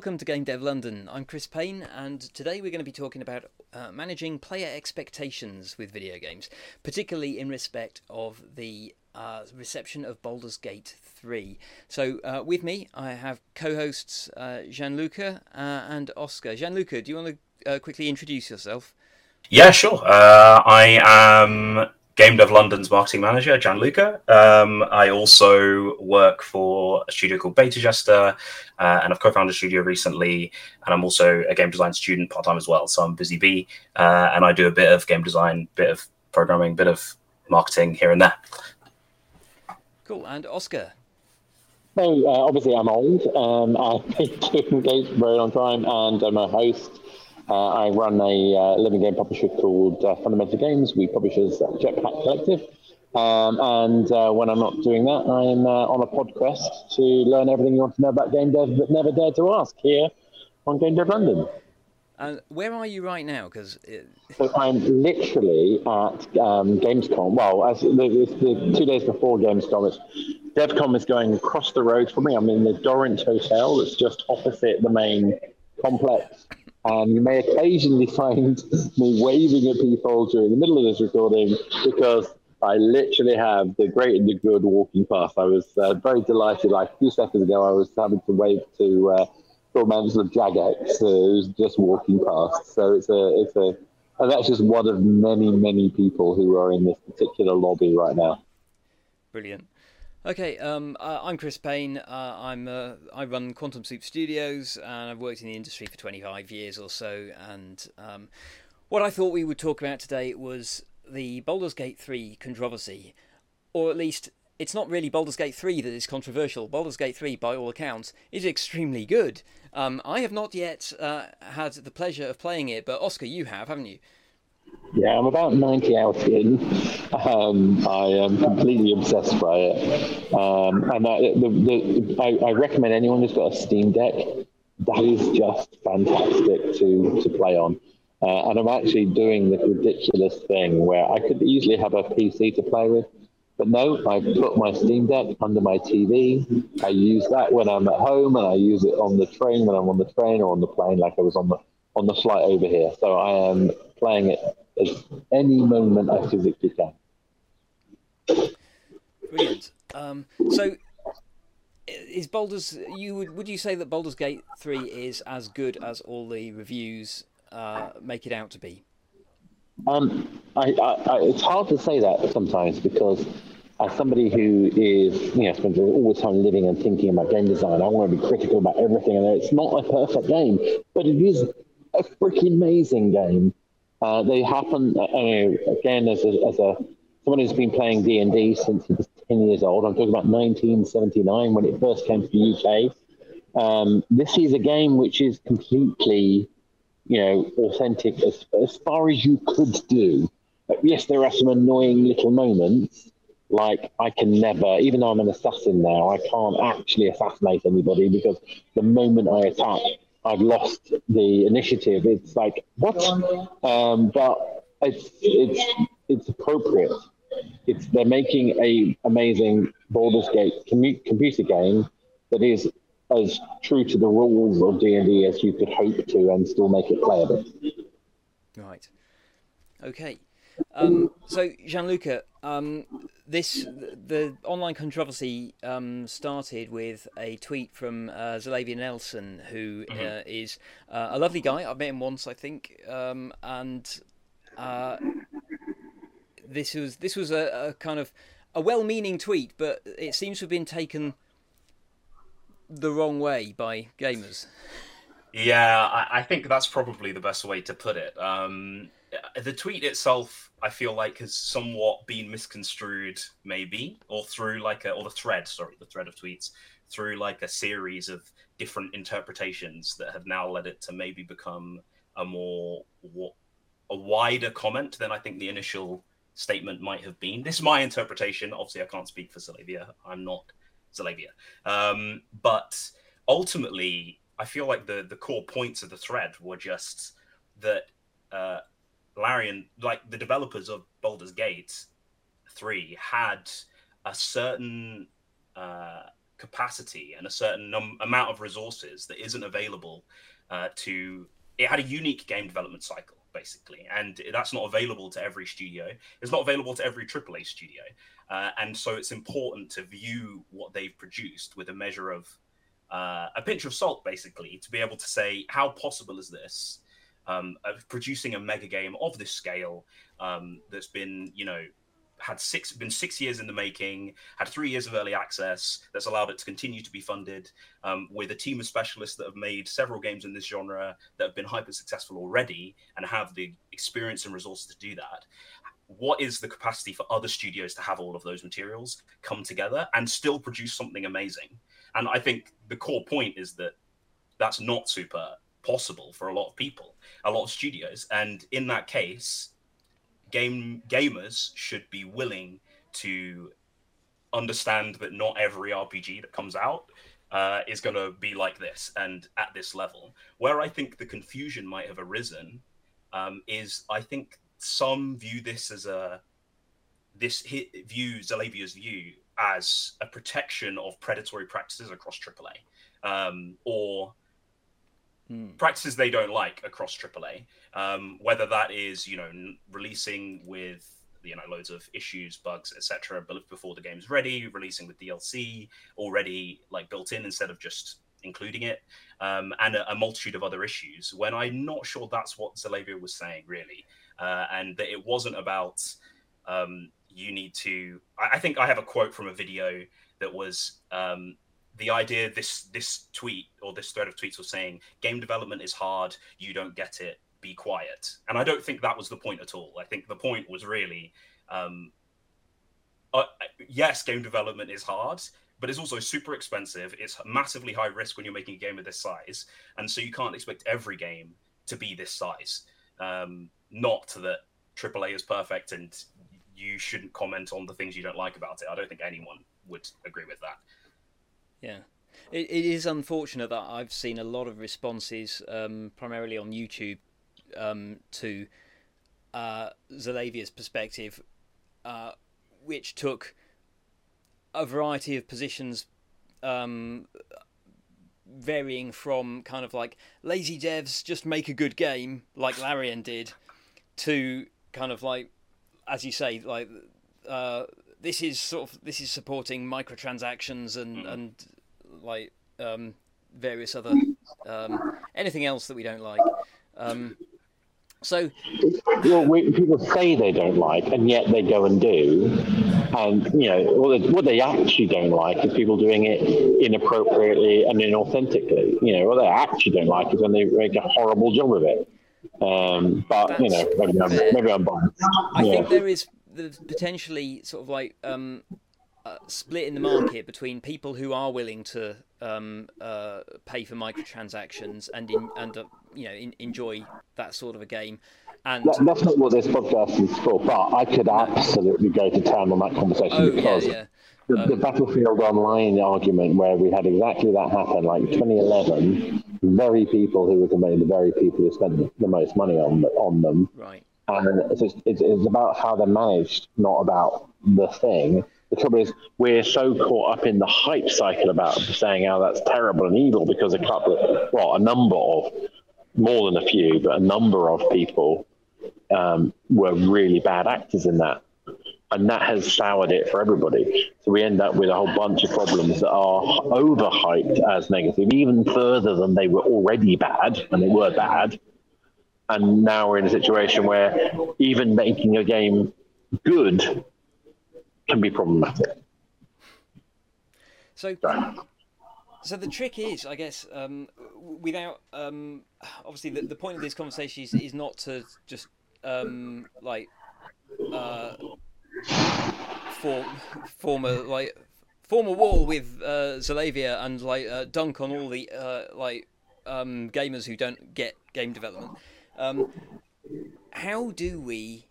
welcome to Game Dev London. I'm Chris Payne, and today we're going to be talking about uh, managing player expectations with video games, particularly in respect of the uh, reception of Baldur's Gate 3. So, uh, with me, I have co hosts uh, Gianluca uh, and Oscar. Gianluca, do you want to uh, quickly introduce yourself? Yeah, sure. I am Game Dev London's marketing manager, Gianluca. Um, I also work for a studio called Beta Jester, uh, and I've co-founded a studio recently. And I'm also a game design student part time as well. So I'm busy bee, uh, and I do a bit of game design, bit of programming, bit of marketing here and there. Cool. And Oscar. So uh, obviously I'm old. Um, I've been doing games for a very long time, and I'm a host uh, I run a uh, living game publisher called uh, Fundamental Games. We publish as Jetpack Collective. Um, and uh, when I'm not doing that, I'm uh, on a podcast to learn everything you want to know about game dev but never dare to ask here on Game Dev London. And where are you right now? Because it... so I'm literally at um, Gamescom. Well, as the, the, two days before Gamescom, it's devcom is going across the road from me. I'm in the Dorint Hotel. That's just opposite the main complex. And you may occasionally find me waving at people during the middle of this recording because I literally have the great and the good walking past. I was uh, very delighted. Like a few seconds ago, I was having to wave to uh, four members of Jagex uh, who's just walking past. So it's a, it's a, and that's just one of many, many people who are in this particular lobby right now. Brilliant. Okay, um, uh, I'm Chris Payne. Uh, I'm uh, I run Quantum Soup Studios, and I've worked in the industry for 25 years or so. And um, what I thought we would talk about today was the Baldur's Gate 3 controversy, or at least it's not really Baldur's Gate 3 that is controversial. Baldur's Gate 3, by all accounts, is extremely good. Um, I have not yet uh, had the pleasure of playing it, but Oscar, you have, haven't you? Yeah, I'm about 90 hours in. Um, I am completely obsessed by it. Um, and I, the, the, I, I, recommend anyone who's got a Steam Deck, that is just fantastic to, to play on. Uh, and I'm actually doing the ridiculous thing where I could easily have a PC to play with. But no, I put my Steam Deck under my TV. I use that when I'm at home, and I use it on the train when I'm on the train or on the plane, like I was on the on the flight over here. So I am playing it at any moment I physically can. Brilliant. Um, so, is Baldur's? You would would you say that Baldur's Gate three is as good as all the reviews uh, make it out to be? Um, I, I, I, it's hard to say that sometimes because as somebody who is, you know, spends all the time living and thinking about game design, I want to be critical about everything, and it's not a perfect game, but it is a freaking amazing game. Uh, they happen uh, again as a, as a someone who's been playing D and D since he was ten years old. I'm talking about 1979 when it first came to the UK. Um, this is a game which is completely, you know, authentic as as far as you could do. But yes, there are some annoying little moments. Like I can never, even though I'm an assassin now, I can't actually assassinate anybody because the moment I attack, I've lost the initiative. It's like what? Um, but it's it's it's appropriate. It's they're making a amazing Baldur's Gate computer game that is as true to the rules of D and D as you could hope to, and still make it playable. Right. Okay. Um, so Gianluca, um, this the online controversy um, started with a tweet from uh, Xalavier Nelson, who mm-hmm. uh, is uh, a lovely guy. I've met him once, I think, um, and uh, this was this was a, a, kind of a well-meaning tweet, but it seems to have been taken the wrong way by gamers. Yeah, I, I think that's probably the best way to put it. Um, the tweet itself, I feel like, has somewhat been misconstrued, maybe, or through like a, or the thread, sorry, the thread of tweets, through like a series of different interpretations that have now led it to maybe become a more a wider comment than I think the initial statement might have been. This is my interpretation. Obviously, I can't speak for Xalavier. I'm not Xalavier. Um, but ultimately, I feel like the the core points of the thread were just that uh, Larian, like the developers of Baldur's Gate 3, had a certain uh, capacity and a certain num- amount of resources that isn't available uh, to. It had a unique game development cycle basically, and that's not available to every studio. It's not available to every AAA studio, uh, and so it's important to view what they've produced with a measure of uh, a pinch of salt, basically, to be able to say how possible is this um, of producing a mega game of this scale um, that's been, you know, had six been six years in the making, had three years of early access that's allowed it to continue to be funded um, with a team of specialists that have made several games in this genre that have been hyper successful already and have the experience and resources to do that. What is the capacity for other studios to have all of those materials come together and still produce something amazing? And I think the core point is that that's not super possible for a lot of people, a lot of studios. And in that case, game gamers should be willing to understand that not every RPG that comes out uh, is going to be like this and at this level. Where I think the confusion might have arisen um, is I think some view this as a this hit, view Xalavier's view as a protection of predatory practices across AAA, um, or mm. practices they don't like across AAA. Um, whether that is you know n- releasing with you know loads of issues, bugs, etc. before the game's ready, releasing with DLC already like built in instead of just including it, um, and a, a, multitude of other issues. When I'm not sure that's what Xalavier was saying really, uh, and that it wasn't about um, you need to. I, I, think I have a quote from a video that was um, the idea this this tweet or this thread of tweets was saying game development is hard. You don't get it. Be quiet. And i don't think that was the point at all. I think the point was really um, uh, yes game development is hard but it's also super expensive. It's massively high risk when you're making a game of this size. And so you can't expect every game to be this size. Um, not that AAA is perfect and you shouldn't comment on the things you don't like about it. I don't think anyone would agree with that. Yeah. It, it is unfortunate that I've seen a lot of responses, um, primarily on YouTube, um, to uh, Xalavier's perspective, uh, which took a variety of positions, um, varying from kind of like lazy devs just make a good game, like Larian did, to kind of like as you say, like uh, this is sort of this is supporting microtransactions and mm. and like um, various other um, anything else that we don't like. Um, so, well, we, people say they don't like, and yet they go and do. And you know, what they, what they actually don't like is people doing it inappropriately and inauthentically. You know, what they actually don't like is when they make a horrible job of it. Um, but That's you know, maybe I'm, maybe I'm biased. I yeah. think there is potentially sort of like um, uh, split in the market between people who are willing to um, uh, pay for microtransactions and in, and uh, you know in, enjoy that sort of a game. And that, that's not what this podcast is for, but I could absolutely go to town on that conversation oh, because yeah, yeah. The, the, um, Battlefield Online argument, where we had exactly that happen, like 2011, very people who were complaining, the very people who spent the most money on on them. Right. And it's, it's, it's about how they're managed, not about the thing. The trouble is, we're so caught up in the hype cycle about saying how that's terrible and evil because a couple, well, a number of, more than a few, but a number of people um, were really bad actors in that and that has soured it for everybody. So we end up with a whole bunch of problems that are overhyped as negative, even further than they were already bad, and they were bad. And now we're in a situation where even making a game good can be problematic. So, so the trick is, I guess, um, without um, obviously the, the point of this conversation is, is not to just um, like uh, form form a like form a wall with uh, Xalavier and like uh, dunk on all the uh, like um, gamers who don't get game development. Um, how do we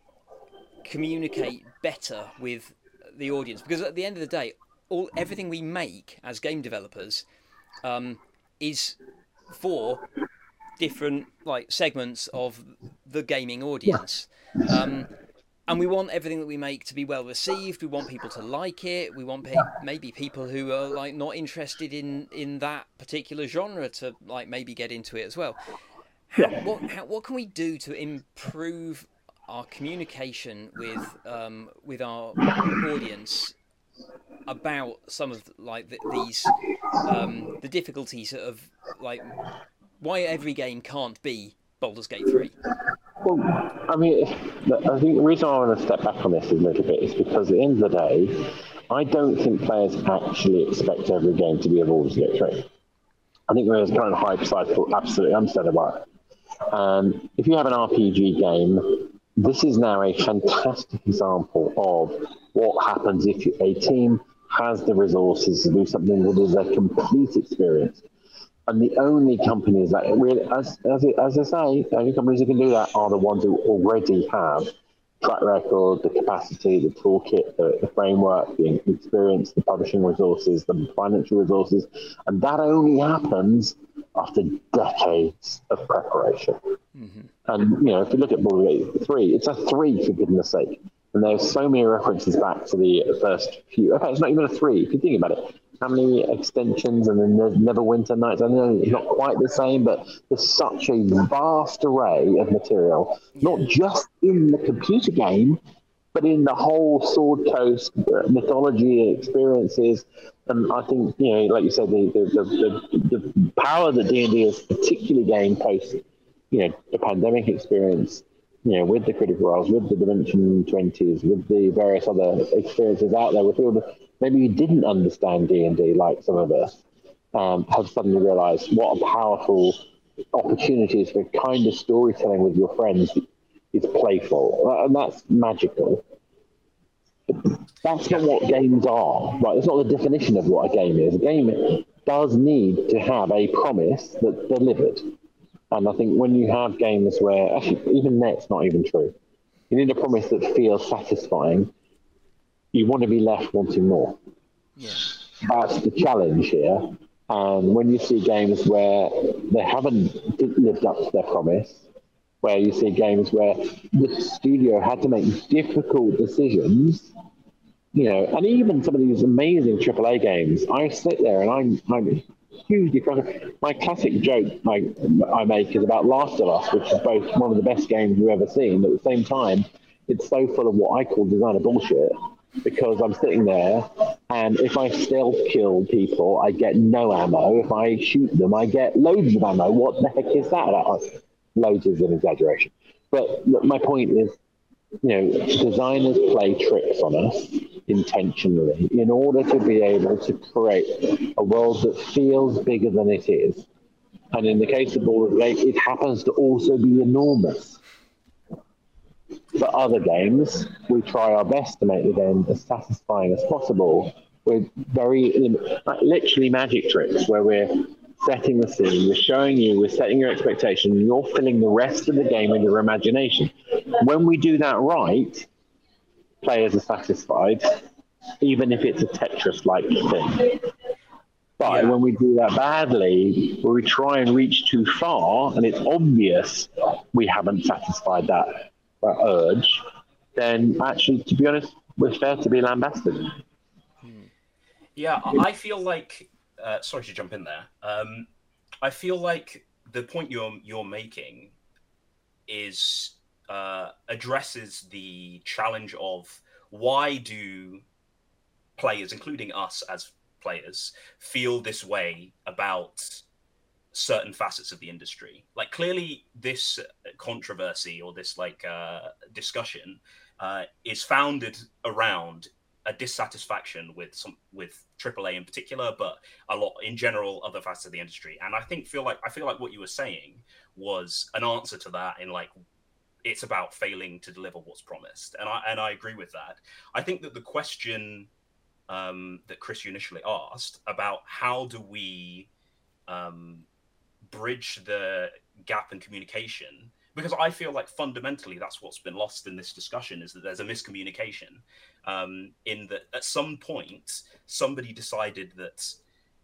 communicate better with the audience? Because at the end of the day, all everything we make as game developers um, is for different like segments of the gaming audience. Um, and we want everything that we make to be well received. We want people to like it. We want pe- maybe people who are like not interested in in that particular genre to like maybe get into it as well. How, what how, what can we do to improve our communication with um, with our audience about some of like the, these um, the difficulties of like why every game can't be Baldur's Gate three. Well, I mean, I think the reason I want to step back on this a little bit is because at the end of the day, I don't think players actually expect every game to be a Baldur's Gate 3. I think there's kind of hype cycle absolutely unsettled Um, if you have an RPG game, this is now a fantastic example of what happens if a team has the resources to do something that is a complete experience. And the only companies that really, as, as, it, as I say, the only companies that can do that are the ones who already have track record, the capacity, the toolkit, the, the framework, the experience, the publishing resources, the financial resources. And that only happens after decades of preparation. Mm-hmm. And, you know, if you look at Baldur's 3, it's a three, for goodness sake. And there's so many references back to the first few. Okay, it's not even a three, if you think about it how many extensions and then there's Neverwinter Nights. I know it's not quite the same, but there's such a vast array of material, not just in the computer game, but in the whole Sword Coast uh, mythology experiences. And I think, you know, like you said, the the, the, the power that D&D has particularly gained post, you know, the pandemic experience, you know, with the Critical Roles, with the Dimension 20s, with the various other experiences out there, with all the maybe you didn't understand D and D like some of us, um, have suddenly realised what a powerful opportunity is for kind of storytelling with your friends is playful, and that's magical. that's not what games are, right? It's not the definition of what a game is. A game does need to have a promise that's delivered. And I think when you have games where, actually, even that's not even true. You need a promise that feels satisfying you want to be left wanting more. Yeah. That's the challenge here. And when you see games where they haven't lived up to their promise, where you see games where the studio had to make difficult decisions, you know, and even some of these amazing AAA games, I sit there and I'm, I'm hugely frustrated. My classic joke I, I make is about Last of Us, which is both one of the best games you've ever seen, but at the same time, it's so full of what I call designer bullshit because I'm sitting there, and if I stealth kill people, I get no ammo. If I shoot them, I get loads of ammo. What the heck is that? Loads is an exaggeration. But look, my point is, you know, designers play tricks on us intentionally in order to be able to create a world that feels bigger than it is. And in the case of Baldur's Gate, it happens to also be enormous. For other games, we try our best to make the game as satisfying as possible with very literally magic tricks where we're setting the scene, we're showing you, we're setting your expectation, and you're filling the rest of the game with your imagination. When we do that right, players are satisfied, even if it's a Tetris like thing. But yeah. when we do that badly, where we try and reach too far, and it's obvious we haven't satisfied that that urge, then actually, to be honest, we're fair to be lambasted. Yeah, I feel like. Uh, sorry to jump in there. Um, I feel like the point you're you're making is uh, addresses the challenge of why do players, including us as players, feel this way about certain facets of the industry. Like clearly, this controversy or this like uh, discussion uh, is founded around a dissatisfaction with some with AAA in particular, but a lot in general other facets of the industry. And I think feel like I feel like what you were saying was an answer to that in like it's about failing to deliver what's promised, and I and I agree with that. I think that the question um, that Chris you initially asked about how do we um, bridge the gap in communication because I feel like fundamentally that's what's been lost in this discussion is that there's a miscommunication. Um, in that at some point somebody decided that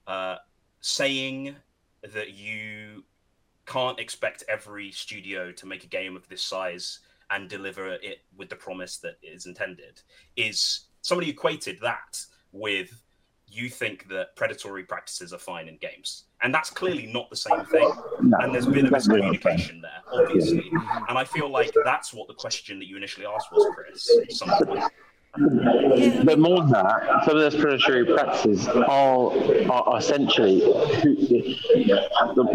uh, saying that you can't expect every studio to make a game of this size and deliver it with the promise that is intended. Is somebody equated that with you think that predatory practices are fine in games. And that's clearly not the same thing. No, and there's been a miscommunication there, obviously. And I feel like that's what the question that you initially asked was, Chris. But more than that, some of those predatory practices are, are essentially.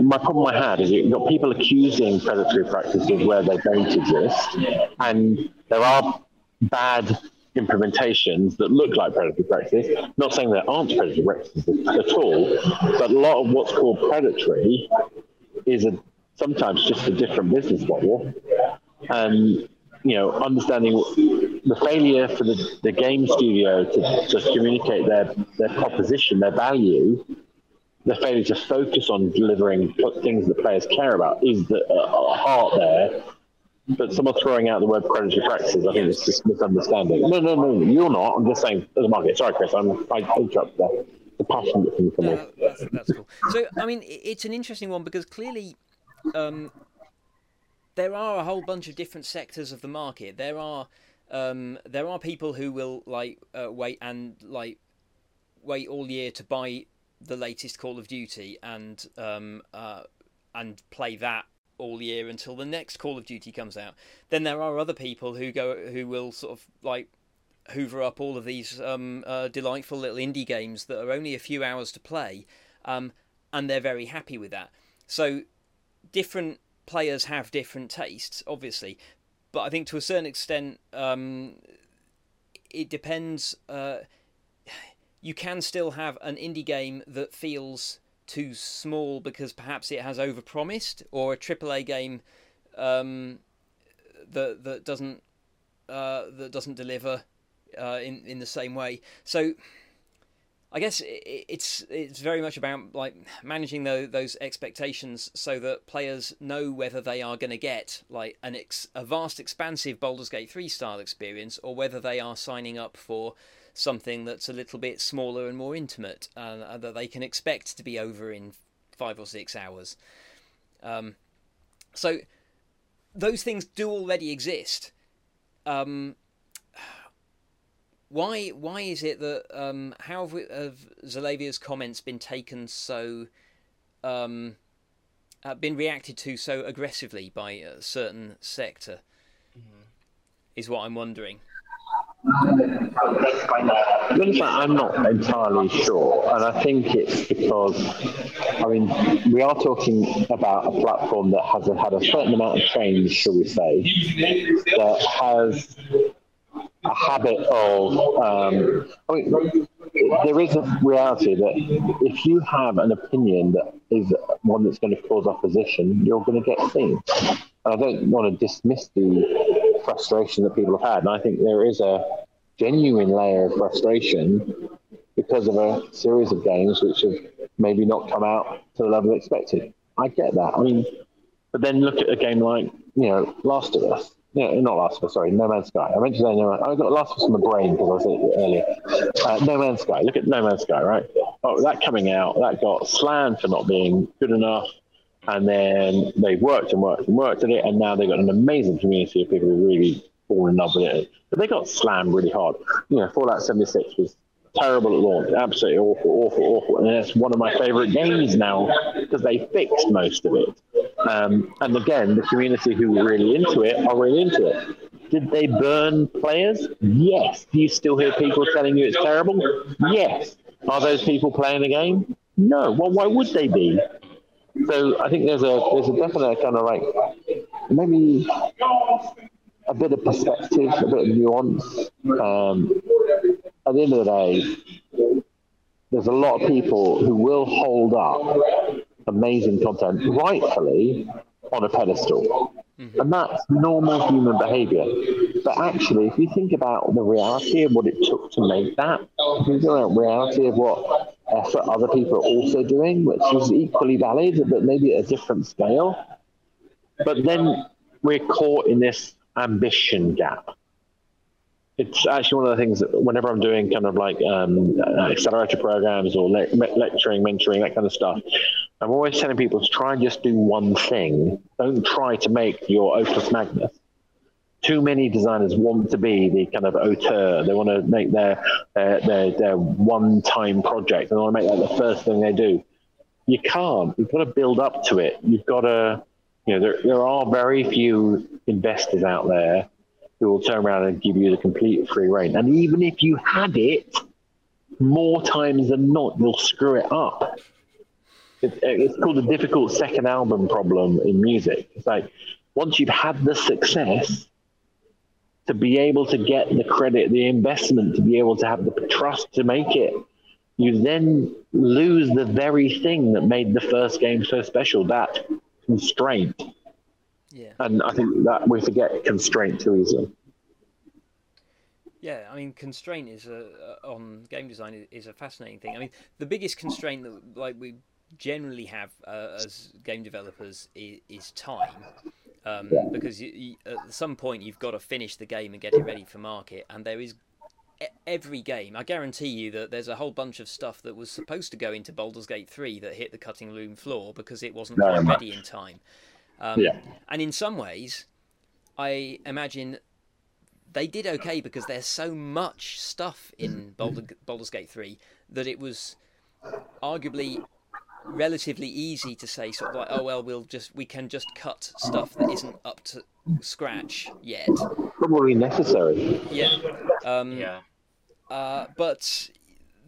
My problem I had is you've got people accusing predatory practices where they don't exist, and there are bad implementations that look like predatory practices. Not saying there aren't predatory practices at all, but a lot of what's called predatory is a, sometimes just a different business model. And you know, understanding the failure for the, the game studio to just communicate their, their proposition, their value, the failure to focus on delivering things that players care about is the uh, heart there but someone throwing out the word predatory practices, I think it's just misunderstanding. No, no, no, you're not. I'm just saying the market. Sorry, Chris, I'm I interrupt there. The passion that can come no, that's, that's cool. So, I mean, it's an interesting one because clearly, um, there are a whole bunch of different sectors of the market. There are um, there are people who will like uh, wait and like wait all year to buy the latest Call of Duty and um, uh, and play that all year until the next Call of Duty comes out. Then there are other people who go who will sort of like hoover up all of these um, uh, delightful little indie games that are only a few hours to play, um, and they're very happy with that. So different players have different tastes, obviously, but I think to a certain extent, um, it depends. Uh, you can still have an indie game that feels too small because perhaps it has overpromised, or a AAA game um, that that doesn't uh, that doesn't deliver uh, in in the same way. So. I guess it's it's very much about like managing the, those expectations so that players know whether they are going to get like an ex, a vast, expansive Baldur's Gate three style experience, or whether they are signing up for something that's a little bit smaller and more intimate, uh, that they can expect to be over in five or six hours. Um, so those things do already exist. Um, why why is it that um, how have, we, have Xalavier's comments been taken so um, uh, been reacted to so aggressively by a certain sector? Mm-hmm. Is what I'm wondering. I'm not entirely sure, and I think it's because, I mean, we are talking about a platform that has had a certain amount of change, shall we say, that has a habit of. Um, I mean, there is a reality that if you have an opinion that is one that's going to cause opposition, you're going to get seen. I don't want to dismiss the frustration that people have had. And I think there is a genuine layer of frustration because of a series of games which have maybe not come out to the level expected. I get that. I mean, but then look at a game like, you know, Last of Us. Yeah, not Last of Us, sorry, No Man's Sky. I to say No Man's I got Last of Us in my brain because I said it earlier. Uh, no Man's Sky. Look at No Man's Sky, right? Oh, that coming out, that got slammed for not being good enough. And then they worked and worked and worked at it, and now they've got an amazing community of people who really fall in love with it. But they got slammed really hard. You know, Fallout 76 was terrible at launch, absolutely awful, awful, awful. And it's one of my favourite games now because they fixed most of it. Um, and again, the community who were really into it are really into it. Did they burn players? Yes. Do you still hear people telling you it's terrible? Yes. Are those people playing the game? No. Well, why would they be? So I think there's a there's a definite kind of like maybe a bit of perspective, a bit of nuance. Um, at the end of the day, there's a lot of people who will hold up amazing content rightfully on a pedestal. Mm-hmm. And that's normal human behavior. But actually, if you think about the reality of what it took to make that, if you think about the reality of what effort other people are also doing, which is equally valid, but maybe at a different scale. But then we're caught in this ambition gap. It's actually one of the things that whenever I'm doing kind of like um, accelerator programs or le- lecturing, mentoring, that kind of stuff, I'm always telling people to try and just do one thing. Don't try to make your opus magnus. Too many designers want to be the kind of auteur. They want to make their their their, their one time project. They want to make that the first thing they do. You can't. You've got to build up to it. You've got to, you know, there there are very few investors out there who will turn around and give you the complete free reign. And even if you had it, more times than not, you'll screw it up. It, it's called the difficult second album problem in music. It's like once you've had the success, to be able to get the credit, the investment, to be able to have the trust to make it, you then lose the very thing that made the first game so special that constraint. Yeah. And I think that we forget constraint too easily. Yeah, I mean, constraint is a on game design is a fascinating thing. I mean, the biggest constraint that like we generally have uh, as game developers is, is time um, yeah. because you, you, at some point you've got to finish the game and get it ready for market. And there is every game. I guarantee you that there's a whole bunch of stuff that was supposed to go into Baldur's Gate three that hit the cutting room floor because it wasn't quite ready in time. Um, yeah. And in some ways, I imagine they did okay because there's so much stuff in Baldur, Baldur's Gate 3 that it was arguably relatively easy to say sort of like oh well we'll just we can just cut stuff that isn't up to scratch yet. Probably necessary. Yeah. Um, yeah. uh, but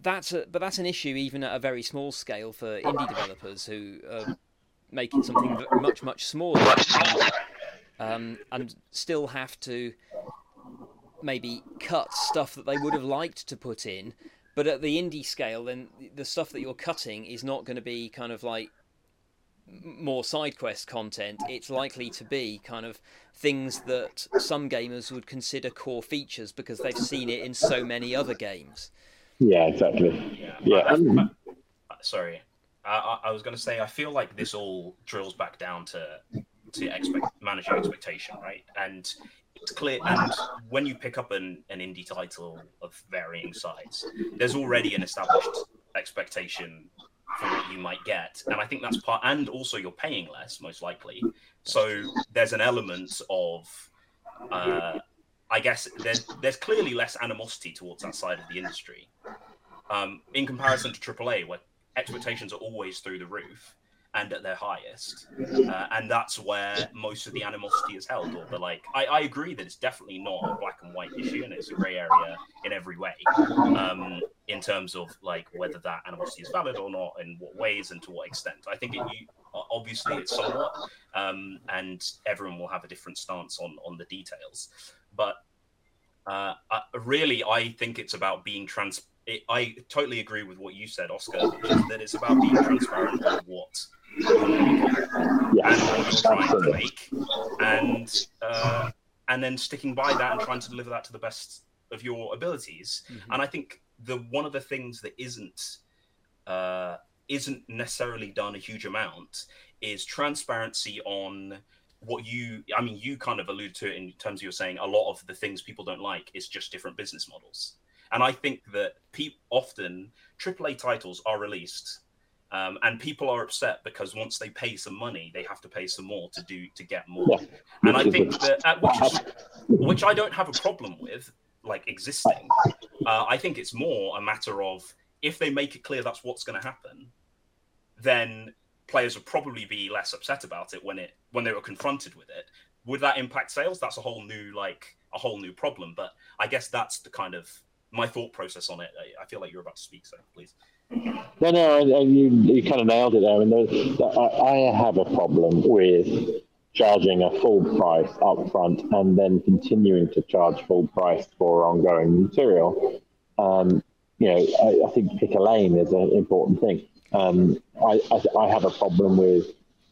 that's a but that's an issue even at a very small scale for indie developers who are making something much much smaller. Um, and still have to maybe cut stuff that they would have liked to put in but at the indie scale, then the stuff that you're cutting is not going to be kind of like more side quest content. It's likely to be kind of things that some gamers would consider core features because they've seen it in so many other games. Yeah, exactly. Yeah. yeah. Um, uh, sorry, I, I was going to say I feel like this all drills back down to to expect managing expectation, right? And it's clear and when you pick up an, an indie title of varying size there's already an established expectation for what you might get. And i think that's part and also you're paying less most likely. So there's an element of uh, i guess there's there's clearly less animosity towards that side of the industry. Um, in comparison to aaa where expectations are always through the roof and at their highest. Uh, and that's where most of the animosity is held. Or the like, I, I agree that it's definitely not a black and white issue, and it's a grey area in every way, um, in terms of like whether that animosity is valid or not, in what ways and to what extent. I think it, you, obviously it's somewhat, um, and everyone will have a different stance on on the details, but. Uh, uh, really, I think it's about being trans. It, I totally agree with what you said, Oscar, that it's about being transparent what yeah, trying to make, and uh, and then sticking by that and trying to deliver that to the best of your abilities. Mm-hmm. And I think the one of the things that isn't uh, isn't necessarily done a huge amount is transparency on what you i mean you kind of allude to it in terms of you're saying a lot of the things people don't like is just different business models and i think that pe- often aaa titles are released um, and people are upset because once they pay some money, they have to pay some more to do to get more. Yeah. And I think that uh, which, is, which I don't have a problem with, like existing. Uh, I think it's more a matter of if they make it clear that's what's going to happen, then players would probably be less upset about it when it when they were confronted with it. Would that impact sales? That's a whole new like a whole new problem. But I guess that's the kind of my thought process on it. I, I feel like you're about to speak, so please. No, no, you, you kind of nailed it there. I mean, I, I have a problem with charging a full price up front and then continuing to charge full price for ongoing material. Um, you know, I, I, think pick a lane is an important thing. Um, I, I, I, have a problem with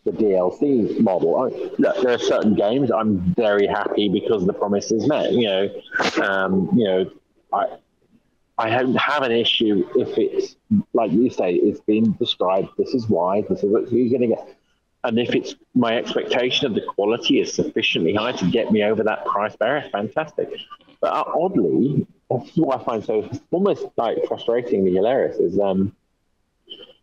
the DLC model. I, look, there are certain games I'm very happy because the promise is met. You know, um, you know, I I don't have an issue if it's like you say, it's been described. This is why. This is what you're going to get. And if it's my expectation of the quality is sufficiently high to get me over that price barrier, fantastic. But uh, oddly, that's what I find so almost like frustratingly hilarious is um,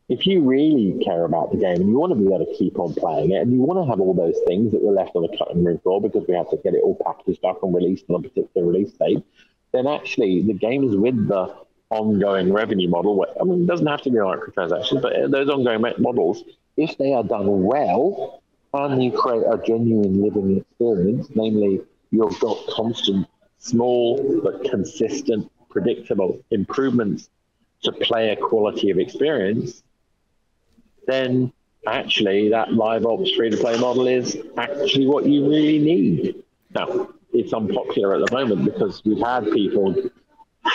if you really care about the game and you want to be able to keep on playing it and you want to have all those things that were left on the cutting room floor because we had to get it all packaged up and released on a particular release date, then actually the games with the ongoing revenue model, I mean, it doesn't have to be microtransactions, but uh, those ongoing models, if they are done well and you create a genuine living experience, namely you've got constant, small but consistent, predictable improvements to player quality of experience, then actually that live ops free to play model is actually what you really need. Now, it's unpopular at the moment because we've had people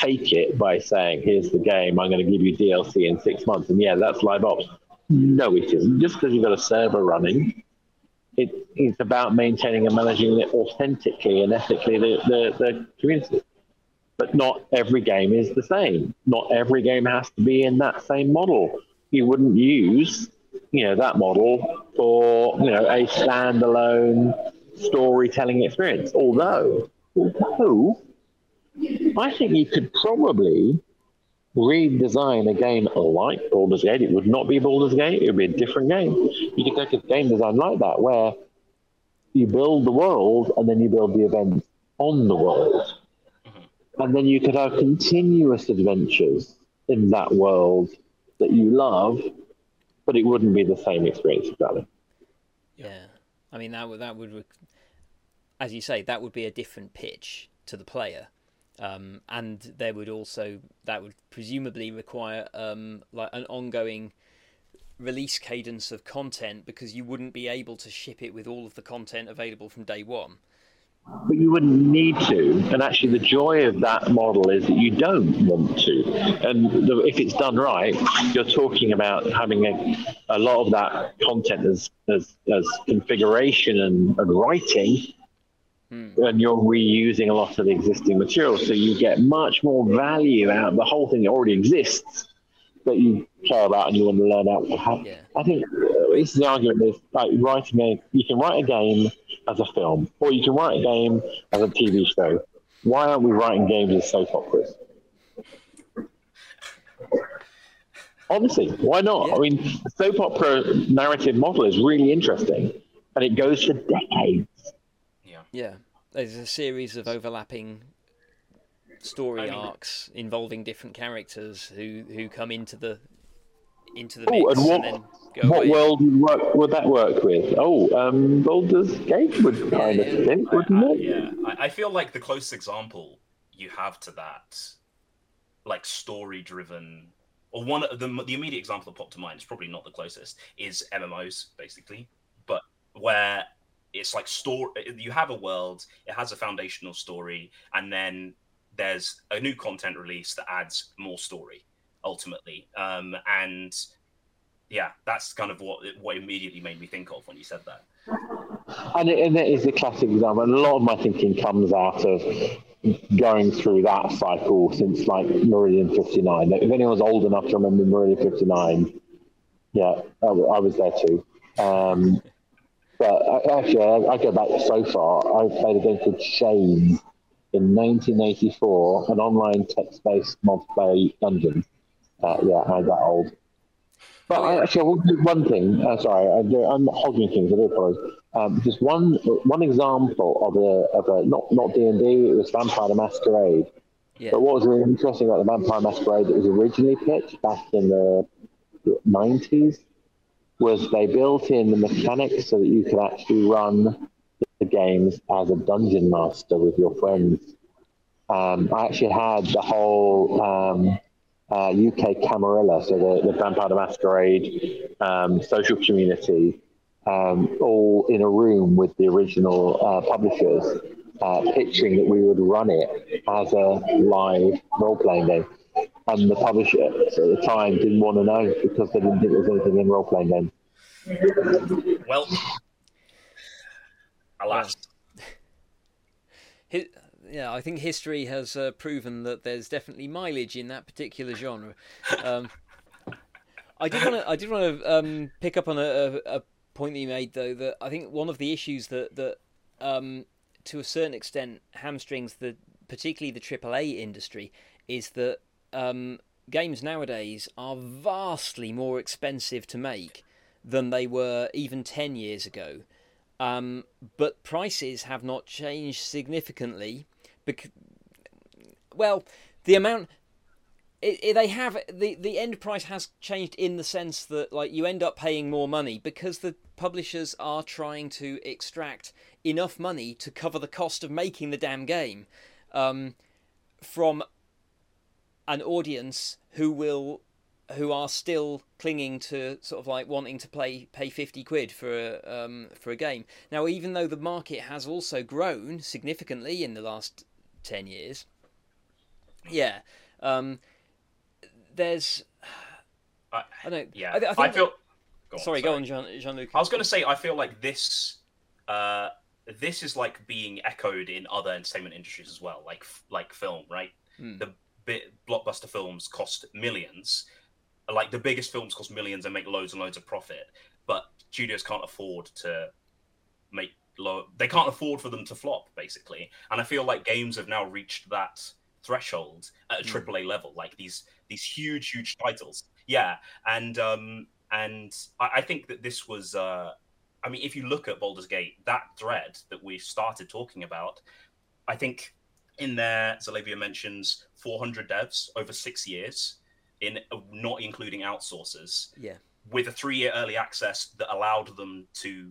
take it by saying, here's the game, I'm going to give you DLC in six months. And yeah, that's live ops. No, it isn't. Just because you've got a server running, it, it's about maintaining and managing it authentically and ethically the, the, the community. But not every game is the same. Not every game has to be in that same model you wouldn't use, you know, that model for, you know, a standalone storytelling experience. Although, although I think you could probably redesign a game like Baldur's Gate. It would not be Baldur's Gate, it would be a different game. You could take a game design like that where you build the world and then you build the events on the world. And then you could have continuous adventures in that world that you love, but it wouldn't be the same experience exactly. Yeah, I mean that would that would, as you say, that would be a different pitch to the player, um, and there would also that would presumably require um, like an ongoing release cadence of content because you wouldn't be able to ship it with all of the content available from day one but you wouldn't need to. And actually, the joy of that model is that you don't want to. And the, if it's done right, you're talking about having a, a lot of that content as as, as configuration and, and writing. Hmm. And you're reusing a lot of the existing material, so you get much more value out of the whole thing that already exists that you care about and you want to learn out. Yeah. I think this is the argument is like writing a you can write a game as a film, or you can write a game as a TV show. Why aren't we writing games as soap operas? Honestly, why not? Yeah. I mean, soap opera narrative model is really interesting, and it goes for decades. Yeah, yeah. There's a series of overlapping story I mean, arcs involving different characters who who come into the into the mix and, what, and then what away. world would, work, would that work with? Oh, um, Baldur's Gate would kind yeah, of think, wouldn't I, it? Yeah, I, I feel like the closest example you have to that, like story-driven, or one of the the immediate example that popped to mind is probably not the closest. Is MMOs basically, but where it's like store you have a world it has a foundational story and then there's a new content release that adds more story ultimately. Um, and yeah, that's kind of what what immediately made me think of when you said that. And it, and it is a classic example. A lot of my thinking comes out of going through that cycle since like Meridian 59. If anyone's old enough to remember Meridian 59, yeah, I, I was there too. Um, but actually, I, I, go back so far. I played a game called Shame in 1984, an online text-based multiplayer dungeon. Uh, yeah, I'm that old. But I, actually, I will do one thing. Uh, sorry, I do, I'm hogging things. I do apologize. Um, just one one example of a of a not not D and D. It was Vampire the Masquerade. Yeah. But what was really interesting about the Vampire Masquerade that was originally pitched back in the 90s was they built in the mechanics so that you could actually run the games as a dungeon master with your friends. Um, I actually had the whole um, uh, UK Camarilla, so the, the Vampire the Masquerade um, social community, um, all in a room with the original uh, publishers, uh, pitching that we would run it as a live role playing game. And the publisher at the time didn't want to know because they didn't think there was anything in role playing games. Well, alas. yeah, I think history has uh, proven that there's definitely mileage in that particular genre. Um, I did want to. I did want to um, pick up on a, a, a, point that you made, though. That I think one of the issues that that um, to a certain extent hamstrings the particularly the AAA industry is that um, games nowadays are vastly more expensive to make than they were even 10 years ago. Um, but prices have not changed significantly. Bec- well, the amount it, it, they have the the end price has changed in the sense that like you end up paying more money because the publishers are trying to extract enough money to cover the cost of making the damn game um, from an audience who will who are still clinging to sort of like wanting to play pay 50 quid for a, um, for a game. Now even though the market has also grown significantly in the last 10 years yeah um, there's I, I don't yeah I, I, feel go on, sorry, go on Gianluca I was going to say I feel like this uh this is like being echoed in other entertainment industries as well like like film right? Hmm. the bit blockbuster films cost millions. Like the biggest films cost millions and make loads and loads of profit but studios can't afford to make low they can't afford for them to flop basically. And i feel like games have now reached that threshold at a Mm. AAA level like these these huge huge titles. Yeah and um and i, I think that this was uh i mean if you look at Baldur's Gate that thread that we started talking about i think in there Xalavier mentions 400 devs over 6 years in not including outsourcers yeah with a three year early access that allowed them to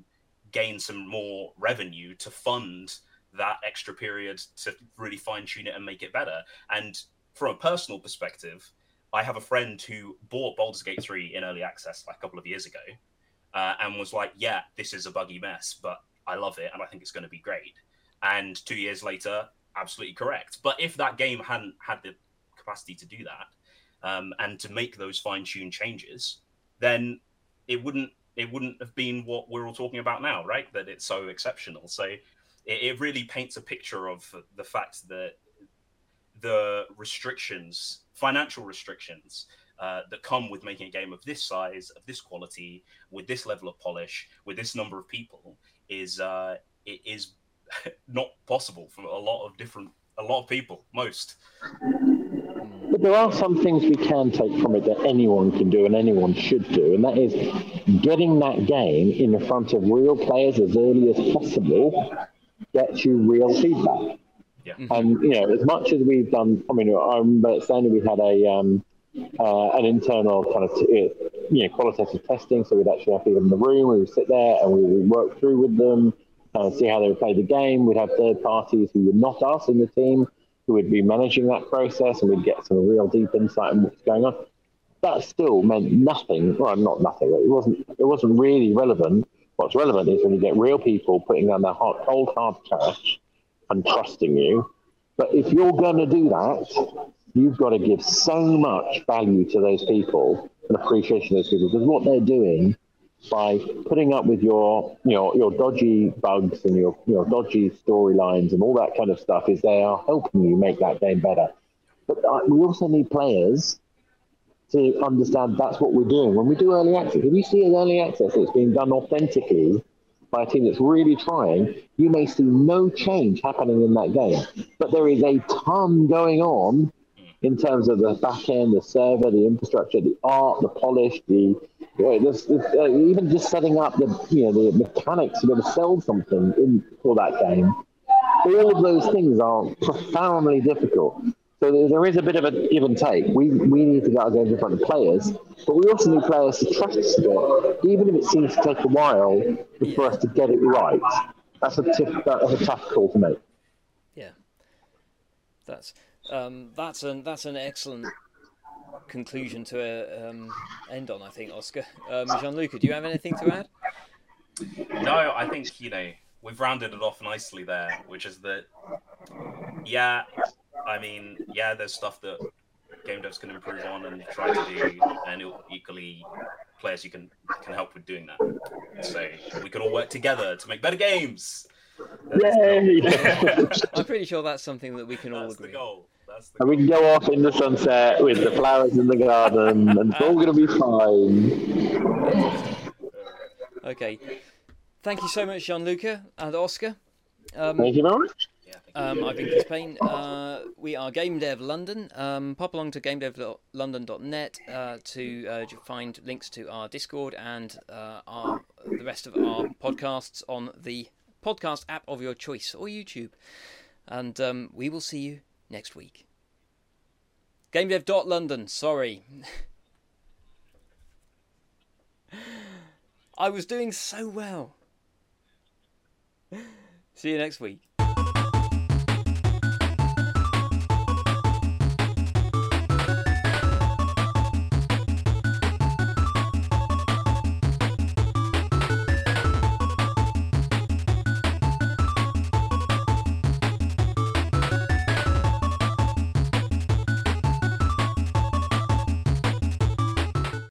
gain some more revenue to fund that extra period to really fine tune it and make it better. And from a personal perspective, I have a friend who bought Baldur's Gate 3 in early access like a couple of years ago uh, and was like, yeah, this is a buggy mess, but I love it and I think it's going to be great. And two years later, absolutely correct. But if that game hadn't had the capacity to do that um, and to make those fine tuned changes, then it wouldn't it wouldn't have been what we're all talking about now, right? That it's so exceptional. So it, it really paints a picture of the fact that the restrictions, financial restrictions, uh, that come with making a game of this size, of this quality, with this level of polish, with this number of people, is uh, it is not possible for a lot of different, a lot of people, most. But there are some things we can take from it that anyone can do and anyone should do, and that is getting that game in front of real players as early as possible gets you real feedback. Yeah. And you know, as much as we've done, I mean, I remember at Stanley we had a um, uh, an internal kind of t- you know qualitative testing, so we'd actually have people in the room, we would sit there and we would work through with them, uh, see how they would play the game. We'd have third parties who were not us in the team who would be managing that process, and we'd get some real deep insight on what's going on. That still meant nothing. Well, not nothing. It wasn't. It wasn't really relevant. What's relevant is when you get real people putting down their hard, cold hard cash and trusting you. But if you're going to do that, you've got to give so much value to those people and appreciation to those people because what they're doing by putting up with your you know your dodgy bugs and your your dodgy storylines and all that kind of stuff is they are helping you make that game better. But uh, we also need players to understand that's what we're doing when we do early access. If you see an early access that's being done authentically by a team that's really trying, you may see no change happening in that game. But there is a ton going on in terms of the back end, the server, the infrastructure, the art, the polish, the know, this, this, uh, even just setting up the you know the mechanics to be able to sell something in for that game. All of those things are profoundly difficult. So there- is a bit of a give and take. We we need to get our games in front of players, but we also need players to trust us a bit, even if it seems to take a while for us to get it right. That's a that's a tough call to make. Yeah, that's um, that's an that's an excellent conclusion to uh, um, end on. I think Oscar, um, Gianluca, do you have anything to add? No, I think you know we've rounded it off nicely there, which is that yeah, I mean yeah, there's stuff that game devs can improve on and try to do, and equally players you can can help with doing that. So we can all work together to make better games. Yay! I'm pretty sure that's something that we can all That's the agree. goal. That's the and we can go off in the sunset with the flowers in the garden, and it's all going to be fine. Okay, thank you so much, Gianluca and Oscar. Um, Thank you very much. Um, I've been Chris Payne. Uh, we are Game Dev London. Um, pop along to gamedevlondon.net uh, to uh, find links to our Discord and uh, our the rest of our podcasts on the podcast app of your choice or YouTube. And um, we will see you next week. GameDev.London. Sorry. I was doing so well. See you next week.